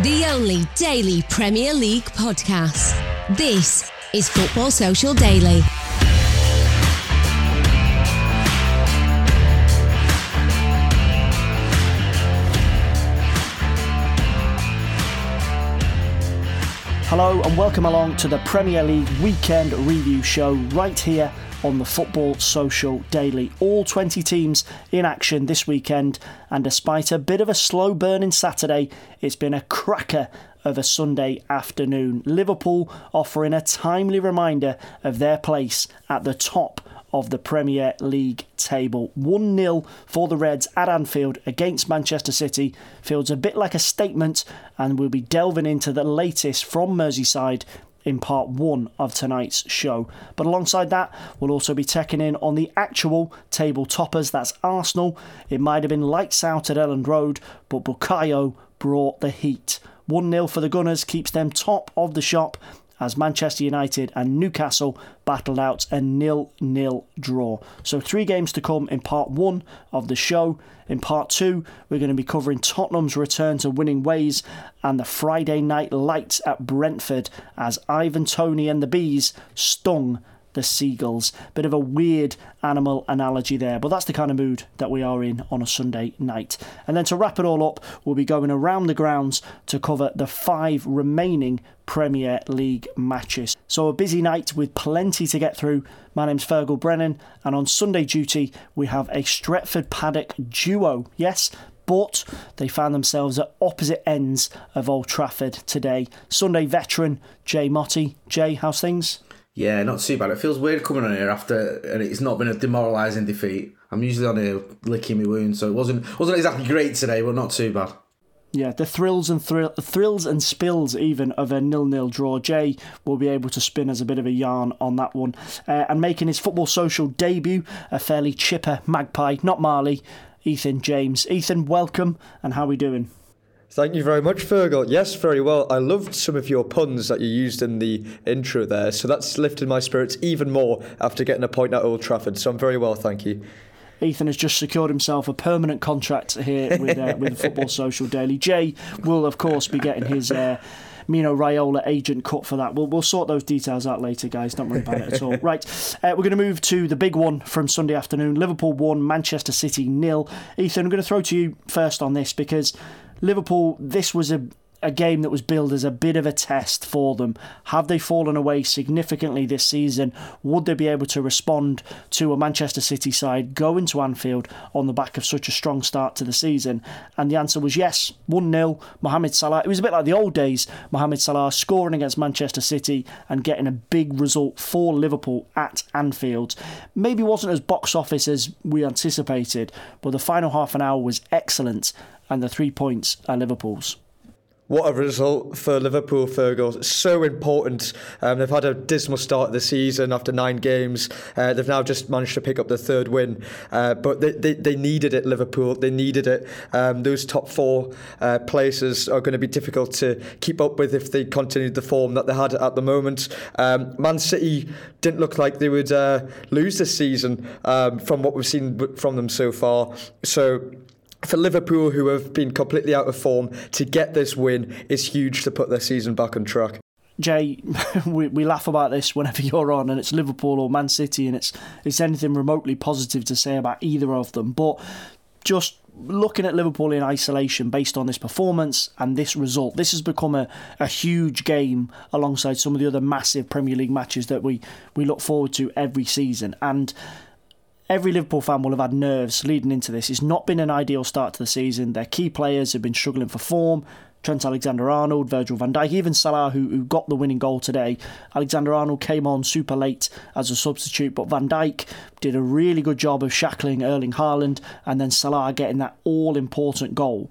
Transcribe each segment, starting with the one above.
the only daily Premier League podcast. This is Football Social Daily. Hello and welcome along to the Premier League Weekend Review Show right here on the Football Social Daily. All 20 teams in action this weekend, and despite a bit of a slow burning Saturday, it's been a cracker of a Sunday afternoon. Liverpool offering a timely reminder of their place at the top of the Premier League table. 1 0 for the Reds at Anfield against Manchester City feels a bit like a statement, and we'll be delving into the latest from Merseyside in part one of tonight's show. But alongside that, we'll also be checking in on the actual table toppers. That's Arsenal. It might have been lights out at Elland Road, but Bukayo brought the heat. 1 0 for the Gunners keeps them top of the shop as Manchester United and Newcastle battled out a nil-nil draw. So three games to come in part one of the show. In part two, we're going to be covering Tottenham's return to winning ways and the Friday night lights at Brentford as Ivan Toney and the Bees stung the seagulls. Bit of a weird animal analogy there, but that's the kind of mood that we are in on a Sunday night. And then to wrap it all up, we'll be going around the grounds to cover the five remaining Premier League matches. So a busy night with plenty to get through. My name's Fergal Brennan, and on Sunday duty, we have a Stretford Paddock duo. Yes, but they found themselves at opposite ends of Old Trafford today. Sunday veteran Jay Motti. Jay, how's things? Yeah, not too bad. It feels weird coming on here after, and it's not been a demoralising defeat. I'm usually on here licking my wounds, so it wasn't wasn't exactly great today, but not too bad. Yeah, the thrills and thrill, thrills and spills even of a nil-nil draw. Jay will be able to spin as a bit of a yarn on that one, uh, and making his football social debut, a fairly chipper magpie, not Marley, Ethan James. Ethan, welcome, and how are we doing? Thank you very much, Fergal. Yes, very well. I loved some of your puns that you used in the intro there, so that's lifted my spirits even more after getting a point at Old Trafford. So I'm very well, thank you. Ethan has just secured himself a permanent contract here with uh, with Football Social Daily. Jay will, of course, be getting his. Uh, Mino Raiola agent cut for that. We'll, we'll sort those details out later, guys. Don't worry about it at all. Right, uh, we're going to move to the big one from Sunday afternoon. Liverpool 1, Manchester City nil. Ethan, I'm going to throw to you first on this because Liverpool, this was a a game that was billed as a bit of a test for them. Have they fallen away significantly this season? Would they be able to respond to a Manchester City side going to Anfield on the back of such a strong start to the season? And the answer was yes. 1 0. Mohamed Salah. It was a bit like the old days. Mohamed Salah scoring against Manchester City and getting a big result for Liverpool at Anfield. Maybe wasn't as box office as we anticipated, but the final half an hour was excellent and the three points are Liverpool's. What a result for Liverpool, Fergal. So important. Um, they've had a dismal start of the season after nine games. Uh, they've now just managed to pick up the third win. Uh, but they, they, they, needed it, Liverpool. They needed it. Um, those top four uh, places are going to be difficult to keep up with if they continued the form that they had at the moment. Um, Man City didn't look like they would uh, lose this season um, from what we've seen from them so far. So for Liverpool, who have been completely out of form, to get this win is huge to put their season back on track. Jay, we, we laugh about this whenever you're on, and it's Liverpool or Man City, and it's it's anything remotely positive to say about either of them. But just looking at Liverpool in isolation based on this performance and this result, this has become a, a huge game alongside some of the other massive Premier League matches that we, we look forward to every season. And every Liverpool fan will have had nerves leading into this. It's not been an ideal start to the season. Their key players have been struggling for form. Trent Alexander Arnold, Virgil van Dijk, even Salah, who, who got the winning goal today. Alexander Arnold came on super late as a substitute, but Van Dijk did a really good job of shackling Erling Haaland and then Salah getting that all important goal.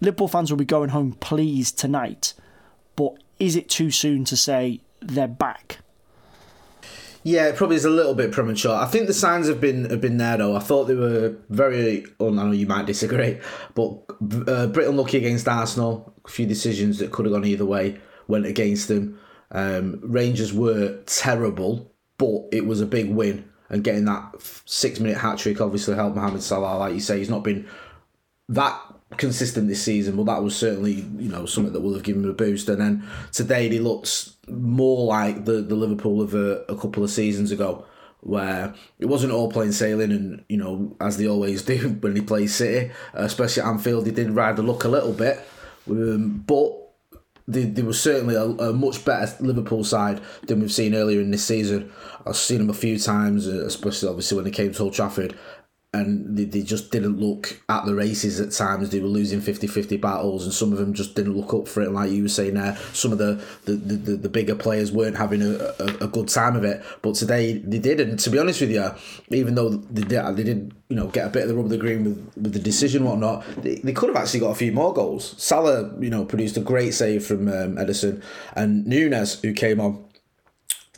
Liverpool fans will be going home pleased tonight, but is it too soon to say they're back? Yeah, it probably is a little bit premature. I think the signs have been have been there though. I thought they were very. I know you might disagree, but uh, bit unlucky against Arsenal. A few decisions that could have gone either way went against them. Um, Rangers were terrible, but it was a big win, and getting that six minute hat trick obviously helped Mohamed Salah. Like you say, he's not been that consistent this season, but that was certainly you know something that will have given him a boost. And then today he looks more like the the Liverpool of a, a couple of seasons ago, where it wasn't all plain sailing, and you know as they always do when he plays City, especially at Anfield, he did ride the luck a little bit, um, but. There, was certainly a, a, much better Liverpool side than we've seen earlier in this season. I've seen them a few times, especially obviously when they came to Old Trafford, and they, they just didn't look at the races at times. They were losing 50-50 battles, and some of them just didn't look up for it. And like you were saying there, some of the the, the, the bigger players weren't having a, a, a, good time of it. But today they did, and to be honest with you, even though they did, they did you know get a bit of the rub of the green with, with the decision whatnot, they, they could have actually got a few more goals. Salah, you know, produced a great save from um, Ederson, and Nunez, who came on,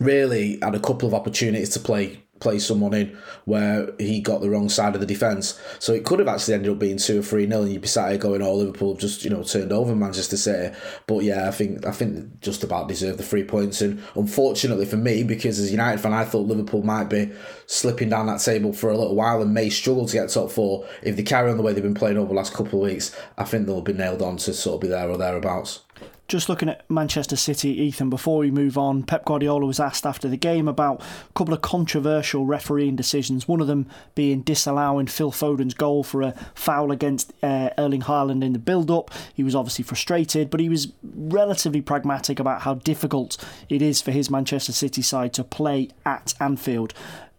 really had a couple of opportunities to play play someone in where he got the wrong side of the defence. So it could have actually ended up being two or three nil, and you'd be sat here going, "Oh, Liverpool just you know turned over Manchester City." But yeah, I think I think just about deserve the three points, and unfortunately for me, because as a United fan, I thought Liverpool might be slipping down that table for a little while and may struggle to get top four if they carry on the way they've been playing over the last couple of weeks. I think they'll be nailed on to sort of be there or thereabouts. Just looking at Manchester City, Ethan, before we move on, Pep Guardiola was asked after the game about a couple of controversial refereeing decisions, one of them being disallowing Phil Foden's goal for a foul against uh, Erling Haaland in the build up. He was obviously frustrated, but he was relatively pragmatic about how difficult it is for his Manchester City side to play at Anfield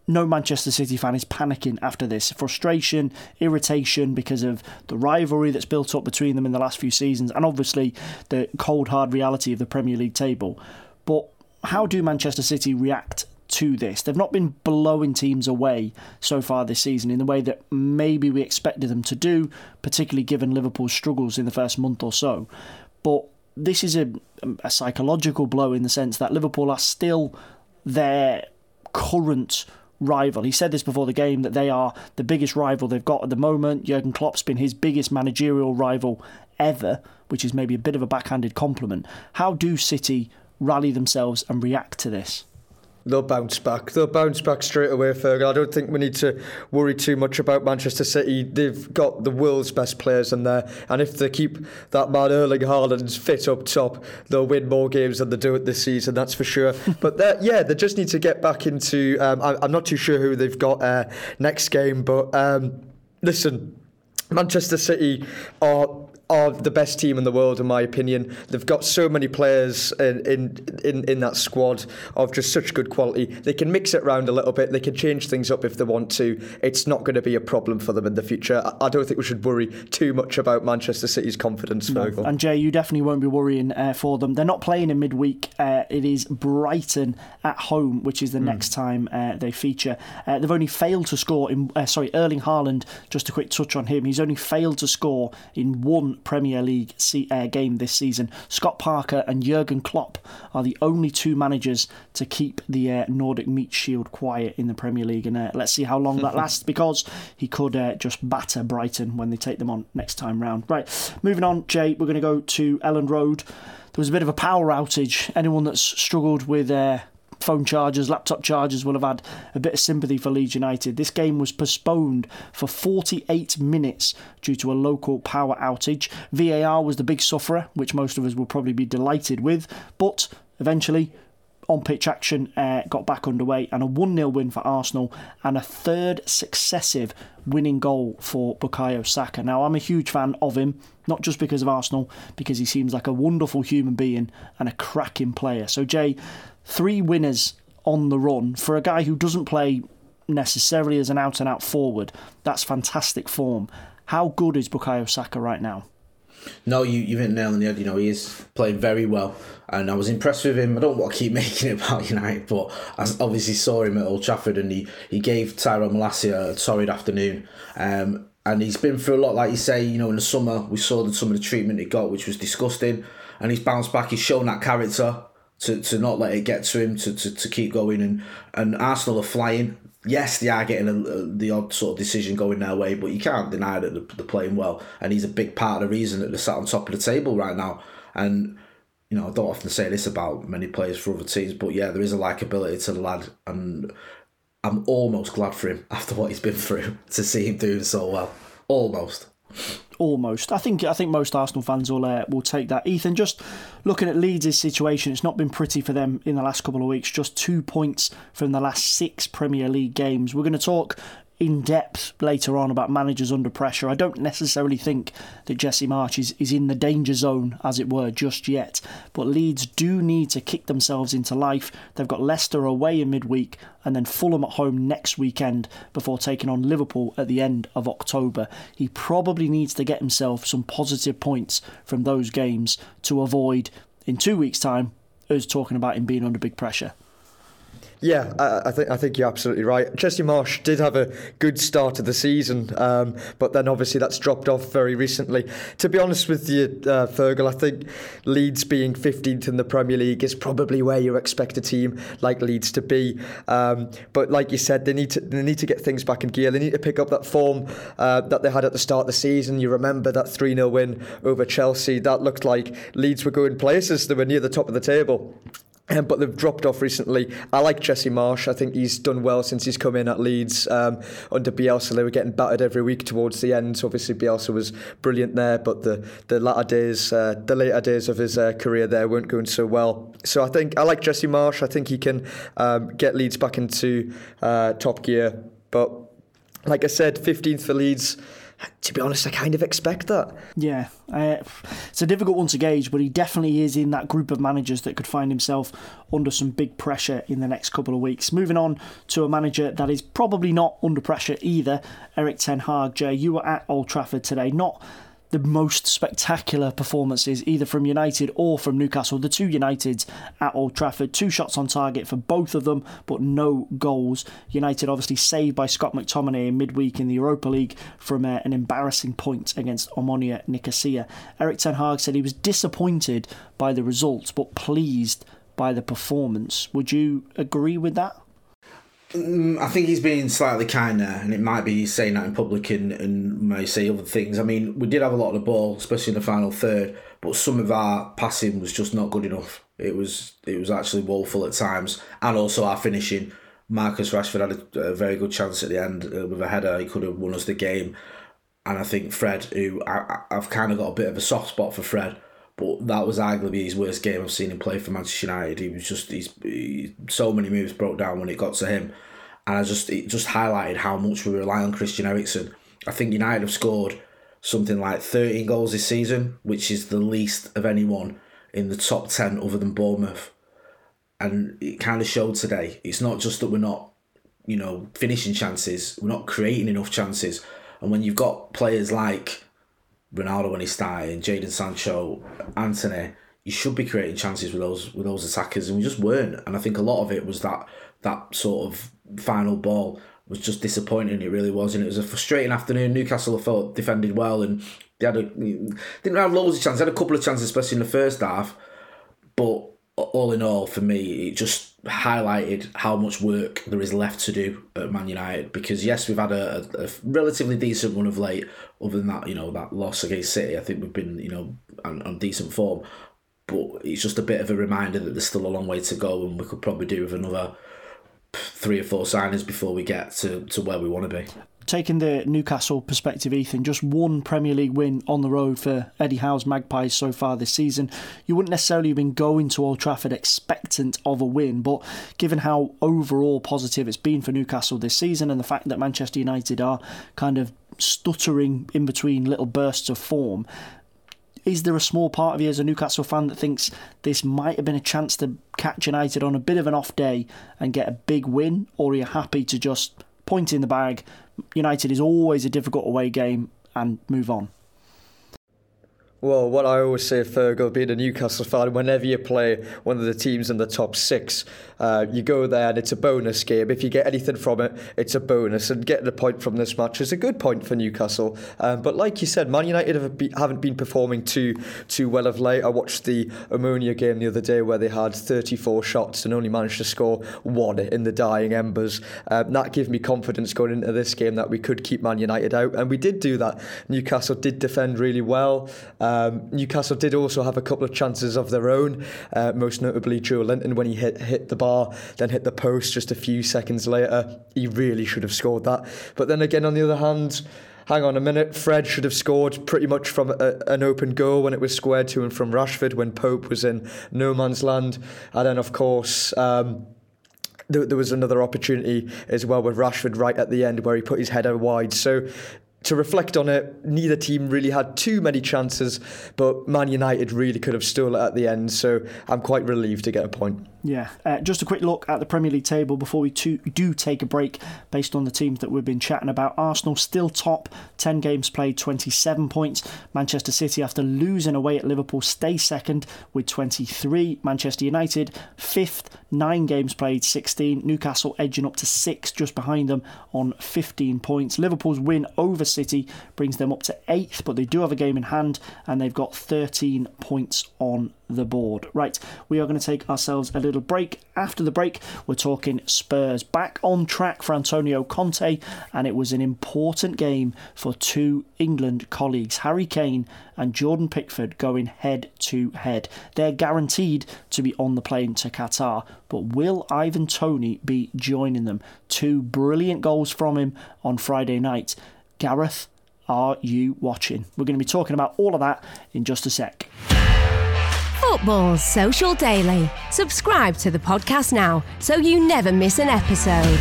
no Manchester City fan is panicking after this. Frustration, irritation because of the rivalry that's built up between them in the last few seasons, and obviously the cold, hard reality of the Premier League table. But how do Manchester City react to this. They've not been blowing teams away so far this season in the way that maybe we expected them to do, particularly given Liverpool's struggles in the first month or so. But this is a, a psychological blow in the sense that Liverpool are still their current rival. He said this before the game that they are the biggest rival they've got at the moment. Jurgen Klopp's been his biggest managerial rival ever, which is maybe a bit of a backhanded compliment. How do City rally themselves and react to this? They'll bounce back. They'll bounce back straight away, Fergal. I don't think we need to worry too much about Manchester City. They've got the world's best players in there, and if they keep that man Erling Haaland fit up top, they'll win more games than they do it this season. That's for sure. but yeah, they just need to get back into. Um, I, am not too sure who they've got uh, next game, but um, listen, Manchester City are are the best team in the world, in my opinion. They've got so many players in, in, in, in that squad of just such good quality. They can mix it around a little bit. They can change things up if they want to. It's not going to be a problem for them in the future. I don't think we should worry too much about Manchester City's confidence, no. And Jay, you definitely won't be worrying uh, for them. They're not playing in midweek. Uh, it is Brighton at home, which is the mm. next time uh, they feature. Uh, they've only failed to score in. Uh, sorry, Erling Haaland. Just a quick touch on him. He's only failed to score in one Premier League uh, game this season. Scott Parker and Jurgen Klopp are the only two managers to keep the uh, Nordic Meat Shield quiet in the Premier League, and uh, let's see how long that lasts because he could uh, just batter Brighton when they take them on next time round. Right, moving on, Jay, we're going to go to Elland Road. There was a bit of a power outage. Anyone that's struggled with uh, phone chargers, laptop chargers will have had a bit of sympathy for Leeds United. This game was postponed for 48 minutes due to a local power outage. VAR was the big sufferer, which most of us will probably be delighted with, but eventually on pitch action uh, got back underway and a 1 0 win for Arsenal and a third successive winning goal for Bukayo Saka. Now, I'm a huge fan of him, not just because of Arsenal, because he seems like a wonderful human being and a cracking player. So, Jay, three winners on the run for a guy who doesn't play necessarily as an out and out forward. That's fantastic form. How good is Bukayo Saka right now? No, you you've hit nail on the head. You know he is playing very well, and I was impressed with him. I don't want to keep making it about United, but I obviously saw him at Old Trafford, and he he gave Tyrone Malacia a torrid afternoon. Um, and he's been through a lot, like you say. You know, in the summer we saw the, some of the treatment he got, which was disgusting, and he's bounced back. He's shown that character to, to not let it get to him, to, to, to keep going. And, and Arsenal are flying. Yes, they are getting a, a, the odd sort of decision going their way, but you can't deny that they're, they're playing well. And he's a big part of the reason that they're sat on top of the table right now. And, you know, I don't often say this about many players for other teams, but yeah, there is a likability to the lad. And I'm almost glad for him after what he's been through to see him doing so well. Almost almost. I think I think most Arsenal fans will uh, will take that. Ethan, just looking at Leeds' situation, it's not been pretty for them in the last couple of weeks. Just two points from the last six Premier League games. We're going to talk in depth later on about managers under pressure. I don't necessarily think that Jesse Marsh is, is in the danger zone, as it were, just yet. But Leeds do need to kick themselves into life. They've got Leicester away in midweek and then Fulham at home next weekend before taking on Liverpool at the end of October. He probably needs to get himself some positive points from those games to avoid, in two weeks' time, us talking about him being under big pressure. Yeah, I, I, think I think you're absolutely right. Jesse Marsh did have a good start of the season, um, but then obviously that's dropped off very recently. To be honest with you, uh, Fergal, I think Leeds being 15th in the Premier League is probably where you expect a team like Leeds to be. Um, but like you said, they need to they need to get things back in gear. They need to pick up that form uh, that they had at the start of the season. You remember that 3 0 win over Chelsea? That looked like Leeds were going places. They were near the top of the table. Um, but they've dropped off recently. I like Jesse Marsh. I think he's done well since he's come in at Leeds um, under Bielsa. They were getting battered every week towards the end. So obviously Bielsa was brilliant there, but the the latter days, uh, the later days of his uh, career there weren't going so well. So I think I like Jesse Marsh. I think he can um, get Leeds back into uh, top gear. But like I said, 15th for Leeds to be honest, I kind of expect that. Yeah, uh, it's a difficult one to gauge, but he definitely is in that group of managers that could find himself under some big pressure in the next couple of weeks. Moving on to a manager that is probably not under pressure either, Erik Ten Hag. Jay, you were at Old Trafford today, not the most spectacular performances either from United or from Newcastle. The two Uniteds at Old Trafford, two shots on target for both of them, but no goals. United obviously saved by Scott McTominay in midweek in the Europa League from uh, an embarrassing point against Omonia Nicosia. Erik Ten Hag said he was disappointed by the results, but pleased by the performance. Would you agree with that? Mm, I think he's being slightly kinder, and it might be saying that in public and, and may say other things. I mean, we did have a lot of the ball, especially in the final third, but some of our passing was just not good enough. It was it was actually woeful at times, and also our finishing. Marcus Rashford had a, a very good chance at the end uh, with a header. He could have won us the game, and I think Fred, who I, I've kind of got a bit of a soft spot for Fred but that was arguably his worst game I've seen him play for Manchester United. He was just he's he, so many moves broke down when it got to him, and I just it just highlighted how much we rely on Christian Eriksen. I think United have scored something like thirteen goals this season, which is the least of anyone in the top ten other than Bournemouth, and it kind of showed today. It's not just that we're not, you know, finishing chances, we're not creating enough chances, and when you've got players like Ronaldo when he's starting, Jadon Sancho, Antony, you should be creating chances with those with those attackers, and we just weren't. And I think a lot of it was that that sort of final ball was just disappointing. It really was, and it was a frustrating afternoon. Newcastle felt defended well, and they had a, didn't have loads of chances. They had a couple of chances, especially in the first half, but all in all, for me, it just highlighted how much work there is left to do at Man United. Because yes, we've had a, a, relatively decent run of late. Other than that, you know, that loss against City, I think we've been, you know, on, on decent form. But it's just a bit of a reminder that there's still a long way to go, and we could probably do with another three or four signings before we get to, to where we want to be taking the Newcastle perspective, Ethan, just one Premier League win on the road for Eddie Howe's Magpies so far this season. You wouldn't necessarily have been going to Old Trafford expectant of a win, but given how overall positive it's been for Newcastle this season and the fact that Manchester United are kind of stuttering in between little bursts of form, is there a small part of you as a Newcastle fan that thinks this might have been a chance to catch United on a bit of an off day and get a big win, or are you happy to just point in the bag, United is always a difficult away game and move on. Well, what I always say, Fergal, being a Newcastle fan, whenever you play one of the teams in the top six, uh, you go there and it's a bonus game. If you get anything from it, it's a bonus. And getting a point from this match is a good point for Newcastle. Um, but like you said, Man United have haven't been performing too too well of late. I watched the Omonia game the other day where they had 34 shots and only managed to score one in the dying embers. Um, that gave me confidence going into this game that we could keep Man United out. And we did do that. Newcastle did defend really well. Newcastle did also have a couple of chances of their own, uh, most notably Joelinton when he hit hit the bar bar, then hit the post just a few seconds later. He really should have scored that. But then again, on the other hand, hang on a minute, Fred should have scored pretty much from a, an open goal when it was squared to him from Rashford when Pope was in no man's land. And then, of course, um, there, there was another opportunity as well with Rashford right at the end where he put his header wide. So to reflect on it, neither team really had too many chances, but Man United really could have stole it at the end. So I'm quite relieved to get a point. Yeah, uh, just a quick look at the Premier League table before we to, do take a break based on the teams that we've been chatting about. Arsenal still top, 10 games played, 27 points. Manchester City, after losing away at Liverpool, stay second with 23. Manchester United, fifth, 9 games played, 16. Newcastle edging up to 6, just behind them on 15 points. Liverpool's win over City brings them up to 8th, but they do have a game in hand and they've got 13 points on the board. Right, we are going to take ourselves a little break. After the break, we're talking Spurs back on track for Antonio Conte, and it was an important game for two England colleagues, Harry Kane and Jordan Pickford, going head to head. They're guaranteed to be on the plane to Qatar, but will Ivan Toney be joining them? Two brilliant goals from him on Friday night. Gareth, are you watching? We're going to be talking about all of that in just a sec. Football's Social Daily. Subscribe to the podcast now so you never miss an episode.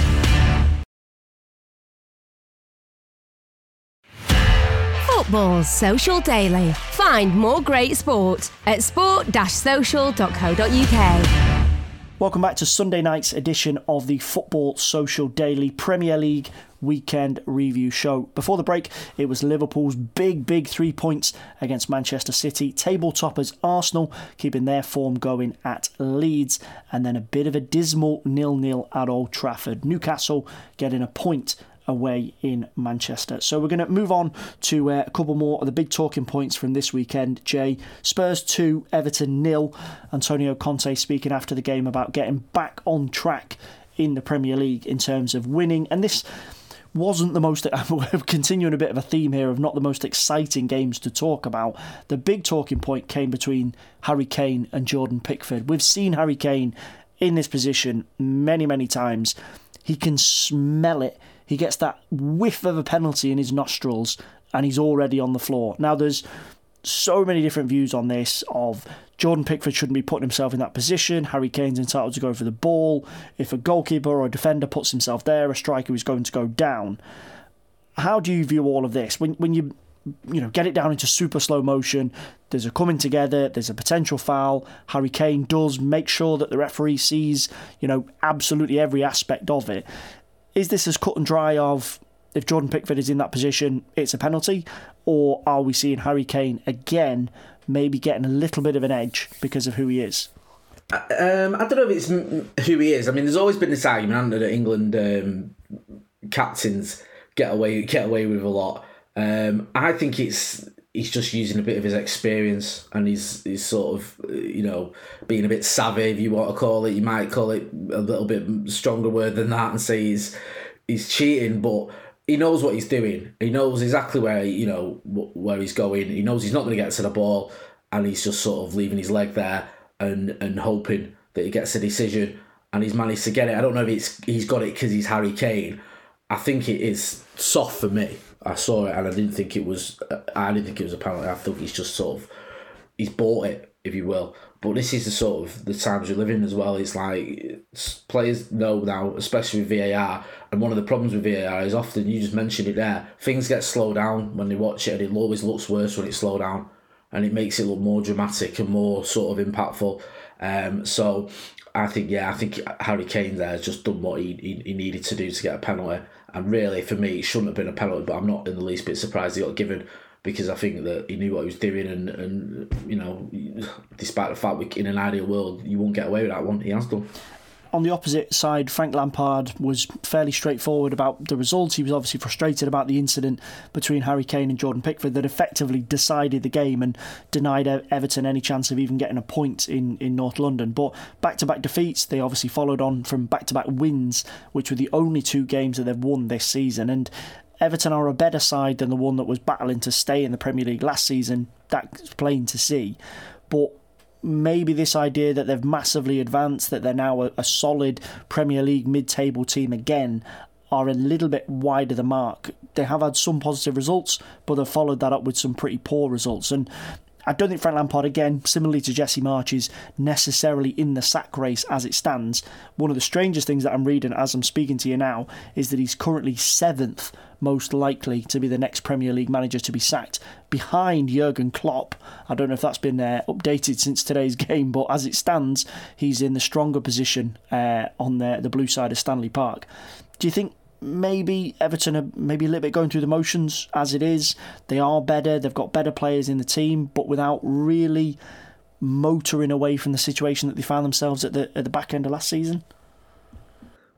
Football's Social Daily. Find more great sport at sport-social.co.uk. Welcome back to Sunday night's edition of the Football Social Daily Premier League weekend review show. Before the break, it was Liverpool's big, big three points against Manchester City. Table toppers Arsenal keeping their form going at Leeds, and then a bit of a dismal nil-nil at Old Trafford. Newcastle getting a point away in Manchester. So we're going to move on to uh, a couple more of the big talking points from this weekend. Jay, Spurs 2, Everton nil. Antonio Conte speaking after the game about getting back on track in the Premier League in terms of winning. And this wasn't the most. We're continuing a bit of a theme here of not the most exciting games to talk about. The big talking point came between Harry Kane and Jordan Pickford. We've seen Harry Kane in this position many, many times. He can smell it. He gets that whiff of a penalty in his nostrils, and he's already on the floor. Now, there's so many different views on this of Jordan Pickford shouldn't be putting himself in that position. Harry Kane's entitled to go for the ball. If a goalkeeper or a defender puts himself there, a striker is going to go down. How do you view all of this? When when you you know get it down into super slow motion, there's a coming together, there's a potential foul. Harry Kane does make sure that the referee sees, you know, absolutely every aspect of it. Is this as cut and dry of if Jordan Pickford is in that position, it's a penalty? Or are we seeing Harry Kane again maybe getting a little bit of an edge because of who he is? Um, I don't know if it's who he is. I mean, there's always been this argument that England um, captains get away get away with a lot. Um, I think it's he's just using a bit of his experience and he's he's sort of you know being a bit savvy, if you want to call it. You might call it a little bit stronger word than that and say he's he's cheating, but he knows what he's doing. He knows exactly where you know where he's going. He knows he's not going to get to the ball, and he's just sort of leaving his leg there and and hoping that he gets a decision. And he's managed to get it. I don't know if it's he's got it because he's Harry Kane. I think it is soft for me. I saw it and I didn't think it was. I didn't think it was a penalty. I think he's just sort of he's bought it, if you will. But this is the sort of the times we live in as well. It's like players know now, especially with VAR. And one of the problems with VAR is often you just mentioned it there. Things get slowed down when they watch it, and it always looks worse when it's slowed down, and it makes it look more dramatic and more sort of impactful. Um, so I think yeah, I think Harry Kane there has just done what he, he, he needed to do to get a penalty. And really, for me, it shouldn't have been a penalty, but I'm not in the least bit surprised he got given because I think that he knew what he was doing, and, and you know, despite the fact we in an ideal world you won't get away with that one, he has done. On the opposite side, Frank Lampard was fairly straightforward about the results. He was obviously frustrated about the incident between Harry Kane and Jordan Pickford that effectively decided the game and denied Everton any chance of even getting a point in, in North London. But back to back defeats, they obviously followed on from back to back wins, which were the only two games that they've won this season. And Everton are a better side than the one that was battling to stay in the Premier League last season. That's plain to see. But maybe this idea that they've massively advanced, that they're now a, a solid Premier League mid table team again, are a little bit wide of the mark. They have had some positive results, but they've followed that up with some pretty poor results. And I don't think Frank Lampard, again, similarly to Jesse Marsh, is necessarily in the sack race as it stands. One of the strangest things that I'm reading as I'm speaking to you now is that he's currently seventh most likely to be the next Premier League manager to be sacked behind Jurgen Klopp. I don't know if that's been uh, updated since today's game, but as it stands, he's in the stronger position uh, on the, the blue side of Stanley Park. Do you think maybe Everton are maybe a little bit going through the motions as it is. They are better. They've got better players in the team, but without really motoring away from the situation that they found themselves at the at the back end of last season.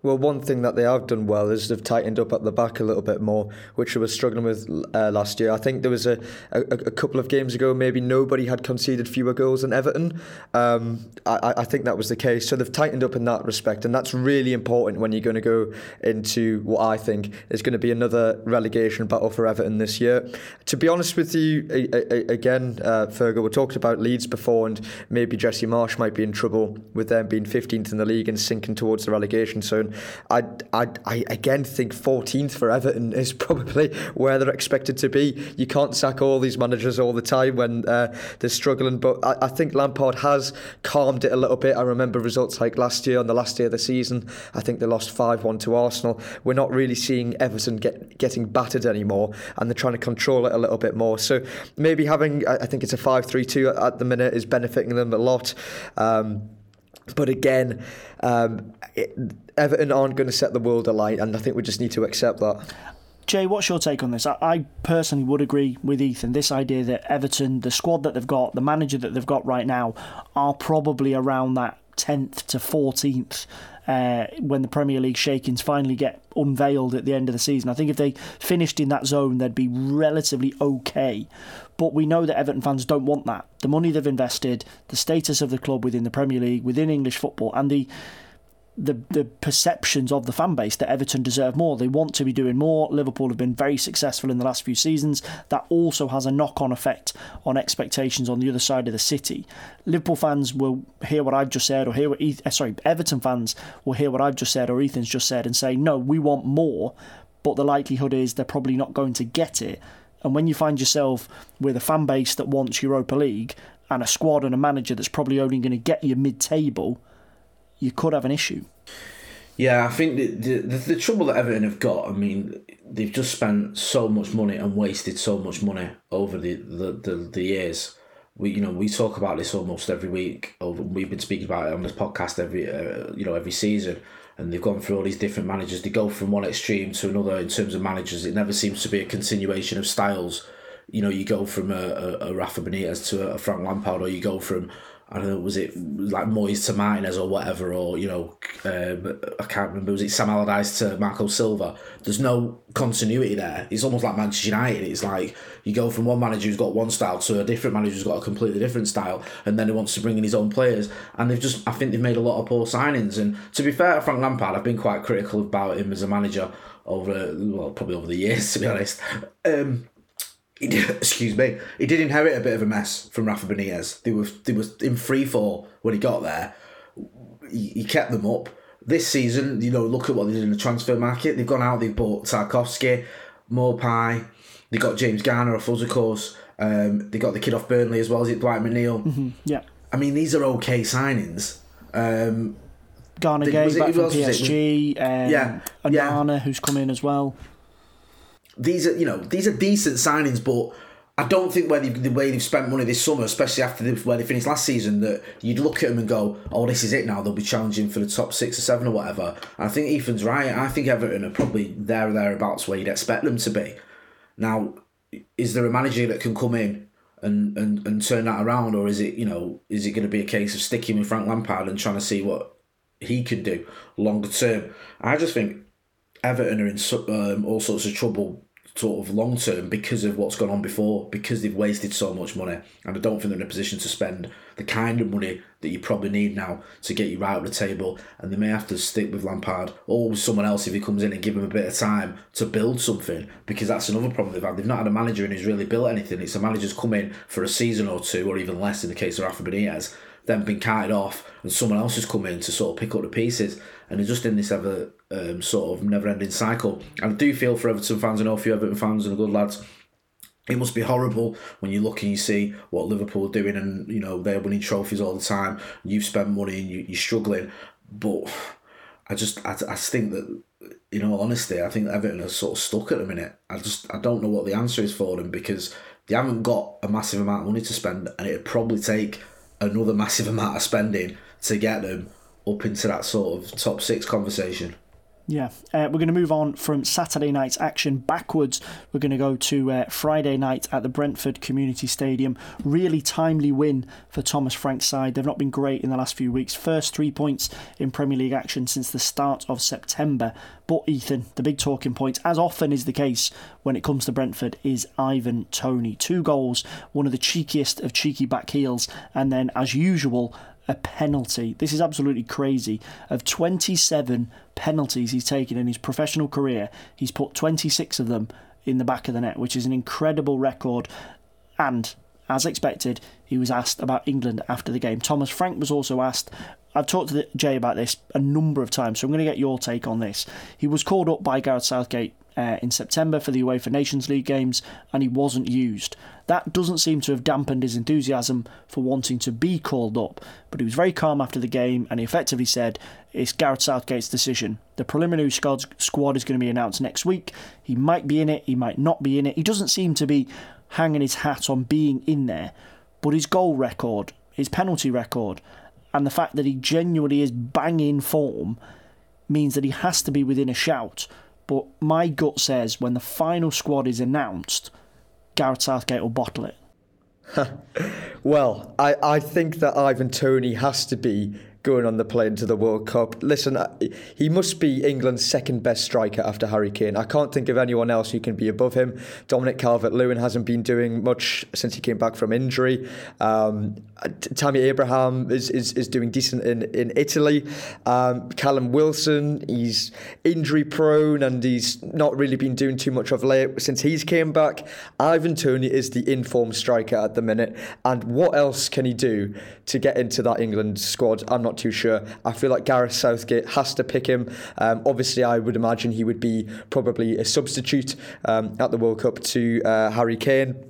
Well, one thing that they have done well is they've tightened up at the back a little bit more, which they were struggling with uh, last year. I think there was a, a, a, couple of games ago, maybe nobody had conceded fewer goals than Everton. Um, I, I think that was the case. So they've tightened up in that respect, and that's really important when you're going to go into what I think is going to be another relegation battle for Everton this year. To be honest with you, again, uh, we talked about Leeds before, and maybe Jesse Marsh might be in trouble with them being 15th in the league and sinking towards the relegation zone. I, I, I again think 14th for Everton is probably where they're expected to be. You can't sack all these managers all the time when uh, they're struggling, but I, I think Lampard has calmed it a little bit. I remember results like last year on the last day of the season. I think they lost 5 1 to Arsenal. We're not really seeing Everton get getting battered anymore, and they're trying to control it a little bit more. So maybe having, I think it's a 5 3 2 at the minute, is benefiting them a lot. Um, but again, um, it, Everton aren't going to set the world alight, and I think we just need to accept that. Jay, what's your take on this? I, I, personally would agree with Ethan. This idea that Everton, the squad that they've got, the manager that they've got right now, are probably around that 10th to 14th uh, when the Premier League shakings finally get unveiled at the end of the season. I think if they finished in that zone, they'd be relatively okay. But we know that Everton fans don't want that. The money they've invested, the status of the club within the Premier League, within English football, and the the the perceptions of the fan base that Everton deserve more. They want to be doing more. Liverpool have been very successful in the last few seasons. That also has a knock on effect on expectations on the other side of the city. Liverpool fans will hear what I've just said, or hear what Eth- uh, sorry, Everton fans will hear what I've just said, or Ethan's just said, and say, no, we want more. But the likelihood is they're probably not going to get it. And when you find yourself with a fan base that wants Europa League and a squad and a manager that's probably only going to get you mid table you could have an issue. Yeah, I think the, the, the trouble that Everton have got, I mean, they've just spent so much money and wasted so much money over the, the, the, the years. We you know we talk about this almost every week. Over we've been speaking about it on this podcast every uh, you know every season, and they've gone through all these different managers. They go from one extreme to another in terms of managers. It never seems to be a continuation of styles. You know, you go from a, a, a Rafa Benitez to a Frank Lampard, or you go from I don't know, was it like Moyes to Martinez or whatever, or you know, um, I can't remember. Was it Sam Allardyce to Marco Silva? There's no continuity there. It's almost like Manchester United. It's like you go from one manager who's got one style to a different manager who's got a completely different style, and then he wants to bring in his own players. And they've just, I think they've made a lot of poor signings. And to be fair, Frank Lampard, I've been quite critical about him as a manager over, well, probably over the years, to be honest. Um, he did, excuse me, he did inherit a bit of a mess from Rafa Benitez. They were they was in free fall when he got there. He, he kept them up. This season, you know, look at what they did in the transfer market. They've gone out, they've bought Tarkowski, Maupay, they got James Garner off us, of course. Um, they got the kid off Burnley as well, is it Dwight McNeil? Mm-hmm, yeah. I mean, these are okay signings. Um, Gana Gueye back from PSG. Um, yeah, Onana, yeah. who's come in as well these are you know these are decent signings, but I don't think where the way they've spent money this summer, especially after the, where they finished last season, that you'd look at them and go, "Oh, this is it now." They'll be challenging for the top six or seven or whatever. And I think Ethan's right. I think Everton are probably there or thereabouts where you'd expect them to be. Now, is there a manager that can come in and, and, and turn that around, or is it you know is it going to be a case of sticking with Frank Lampard and trying to see what he can do longer term? I just think Everton are in um, all sorts of trouble sort of long term because of what's gone on before, because they've wasted so much money. And I don't think they're in a position to spend the kind of money that you probably need now to get you right at the table. And they may have to stick with Lampard or with someone else if he comes in and give him a bit of time to build something, because that's another problem they've had. They've not had a manager who's really built anything. It's a manager's come in for a season or two, or even less in the case of Rafa Benitez, then been carted off, and someone else has come in to sort of pick up the pieces, and they're just in this ever um, sort of never-ending cycle. And I do feel for Everton fans, I know a few Everton fans and the good lads. It must be horrible when you look and you see what Liverpool are doing, and you know they're winning trophies all the time. You've spent money and you, you're struggling, but I just I, I think that in all honesty, I think Everton are sort of stuck at the minute. I just I don't know what the answer is for them because they haven't got a massive amount of money to spend, and it'd probably take another massive amount of spending to get them up into that sort of top six conversation. Yeah, uh, we're going to move on from Saturday night's action backwards. We're going to go to uh, Friday night at the Brentford Community Stadium. Really timely win for Thomas Frank's side. They've not been great in the last few weeks. First three points in Premier League action since the start of September. But Ethan, the big talking point, as often is the case when it comes to Brentford, is Ivan Toney. Two goals, one of the cheekiest of cheeky back heels, and then, as usual, a penalty. This is absolutely crazy. Of 27 penalties he's taken in his professional career, he's put 26 of them in the back of the net, which is an incredible record. And as expected, he was asked about England after the game. Thomas Frank was also asked. I've talked to Jay about this a number of times, so I'm going to get your take on this. He was called up by Gareth Southgate uh, in September for the UEFA Nations League games, and he wasn't used. That doesn't seem to have dampened his enthusiasm for wanting to be called up, but he was very calm after the game and he effectively said it's Gareth Southgate's decision. The preliminary squad, squad is going to be announced next week. He might be in it, he might not be in it. He doesn't seem to be hanging his hat on being in there, but his goal record, his penalty record, and the fact that he genuinely is banging form means that he has to be within a shout. But my gut says when the final squad is announced, Gareth Southgate will bottle it. well, I, I think that Ivan Toney has to be going on the plane to the World Cup. Listen, he must be England's second best striker after Harry Kane. I can't think of anyone else who can be above him. Dominic Calvert Lewin hasn't been doing much since he came back from injury. Um, Tammy Abraham is, is, is doing decent in, in Italy. Um, Callum Wilson, he's injury prone and he's not really been doing too much of late since he's came back. Ivan Toney is the informed striker at the minute. And what else can he do to get into that England squad? I'm not not too sure. I feel like Gareth Southgate has to pick him. Um, obviously, I would imagine he would be probably a substitute um, at the World Cup to uh, Harry Kane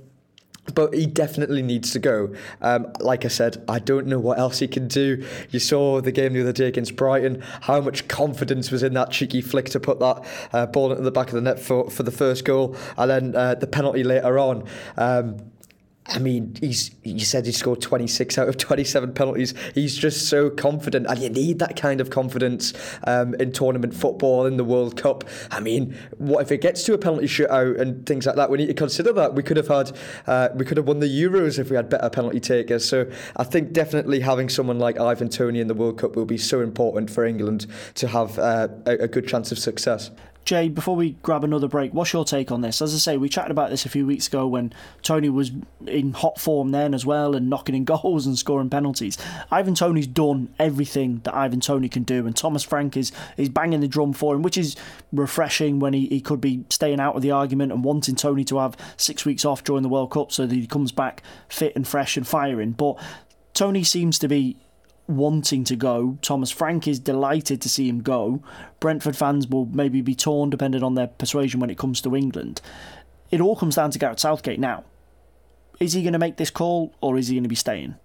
but he definitely needs to go. Um, like I said, I don't know what else he can do. You saw the game the other day against Brighton, how much confidence was in that cheeky flick to put that uh, ball into the back of the net for, for the first goal, and then uh, the penalty later on. Um, I mean, he's you said he scored 26 out of 27 penalties. He's just so confident, and you need that kind of confidence um, in tournament football in the World Cup. I mean, what if it gets to a penalty shootout and things like that? We need to consider that. We could have had, uh, we could have won the Euros if we had better penalty takers. So I think definitely having someone like Ivan Toney in the World Cup will be so important for England to have uh, a, a good chance of success. Jay, before we grab another break, what's your take on this? As I say, we chatted about this a few weeks ago when Toney was in hot form then as well and knocking in goals and scoring penalties. Ivan Toney's done everything that Ivan Toney can do, and Thomas Frank is, is banging the drum for him, which is refreshing when he, he could be staying out of the argument and wanting Toney to have six weeks off during the World Cup so that he comes back fit and fresh and firing. But Toney seems to be wanting to go. Thomas Frank is delighted to see him go. Brentford fans will maybe be torn depending on their persuasion when it comes to England. It all comes down to Gareth Southgate now. Is he going to make this call or is he going to be staying?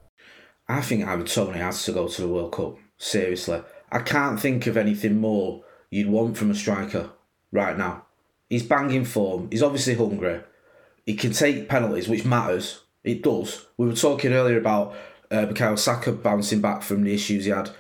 I think Ivan Toney has to go to the World Cup. Seriously. I can't think of anything more you'd want from a striker right now. He's banging form. He's obviously hungry. He can take penalties, which matters. It does. We were talking earlier about uh, Bukayo Saka bouncing back from the issues he had.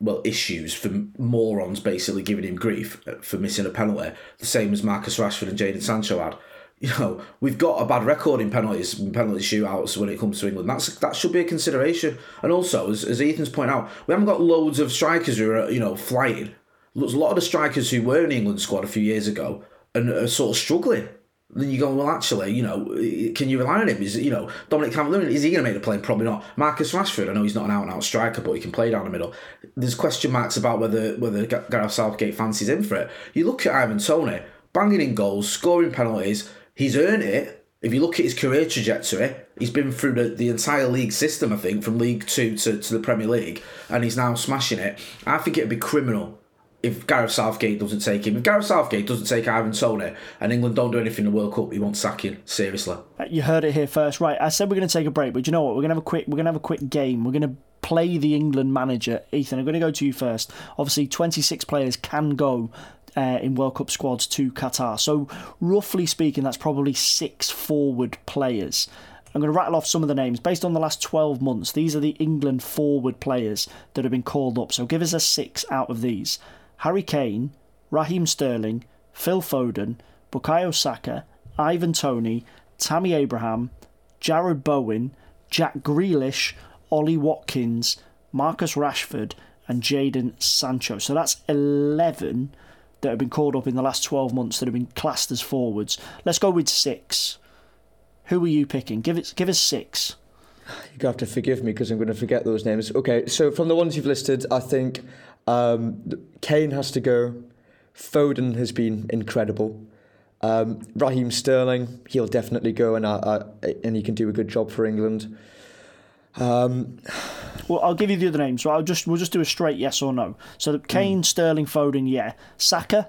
Well, issues for morons basically giving him grief for missing a penalty, the same as Marcus Rashford and Jadon Sancho had. You know, we've got a bad record in penalties, penalty shootouts when it comes to England. That's that should be a consideration. And also, as, as Ethan's point out, we haven't got loads of strikers who are you know flying. There's a lot of the strikers who were in the England squad a few years ago and are sort of struggling then you go, well, actually, you know, can you rely on him? Is you know Dominic Calvert-Lewin? Is he going to make the play? Probably not. Marcus Rashford, I know he's not an out-and-out striker, but he can play down the middle. There's question marks about whether whether Gareth Southgate fancies him for it. You look at Ivan Toney, banging in goals, scoring penalties. He's earned it. If you look at his career trajectory, he's been through the, the entire league system, I think, from League Two to, to the Premier League, and he's now smashing it. I think it'd be criminal if Gareth Southgate doesn't take him. If Gareth Southgate doesn't take Ivan Toney and England don't do anything in the World Cup, he won't sack him. Seriously. Uh, You heard it here first, right? I said we're going to take a break, but you know what? We're going to have a quick. We're to have a quick game. We're going to play the England manager, Ethan. I'm going to go to you first. Obviously, 26 players can go uh, in World Cup squads to Qatar. So, roughly speaking, that's probably six forward players. I'm going to rattle off some of the names based on the last 12 months. These are the England forward players that have been called up. So, give us a six out of these: Harry Kane, Raheem Sterling, Phil Foden, Bukayo Saka, Ivan Toney, Tammy Abraham, Jarrod Bowen, Jack Grealish, Ollie Watkins, Marcus Rashford, and Jadon Sancho. So that's 11 that have been called up in the last 12 months that have been classed as forwards. Let's go with six. Who are you picking? Give it. Give us six. You're going to have to forgive me because I'm going to forget those names. Okay, so from the ones you've listed, I think um, Kane has to go. Foden has been incredible. Um, Raheem Sterling, he'll definitely go, and I, I, and he can do a good job for England. Um, Well, I'll give you the other names. So I'll just we'll just do a straight yes or no. So the Kane, Sterling, Foden, yeah. Saka,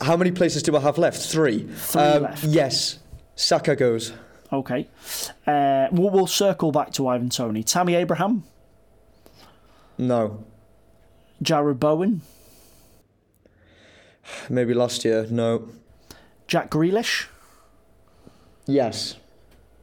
how many places do I have left? Three. Three Um, left. Yes, Saka goes. okay. Uh, we'll, we'll circle back to Ivan Toney. Tammy Abraham, No, Jarrod Bowen, maybe last year. No. Jack Grealish. Yes.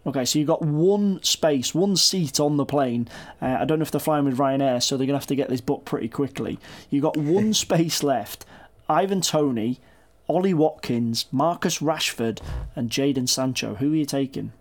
Okay, so you've got one space, one seat on the plane. Uh, I don't know if they're flying with Ryanair, so they're going to have to get this booked pretty quickly. You've got one space left. Ivan Toney, Ollie Watkins, Marcus Rashford, and Jadon Sancho. Who are you taking?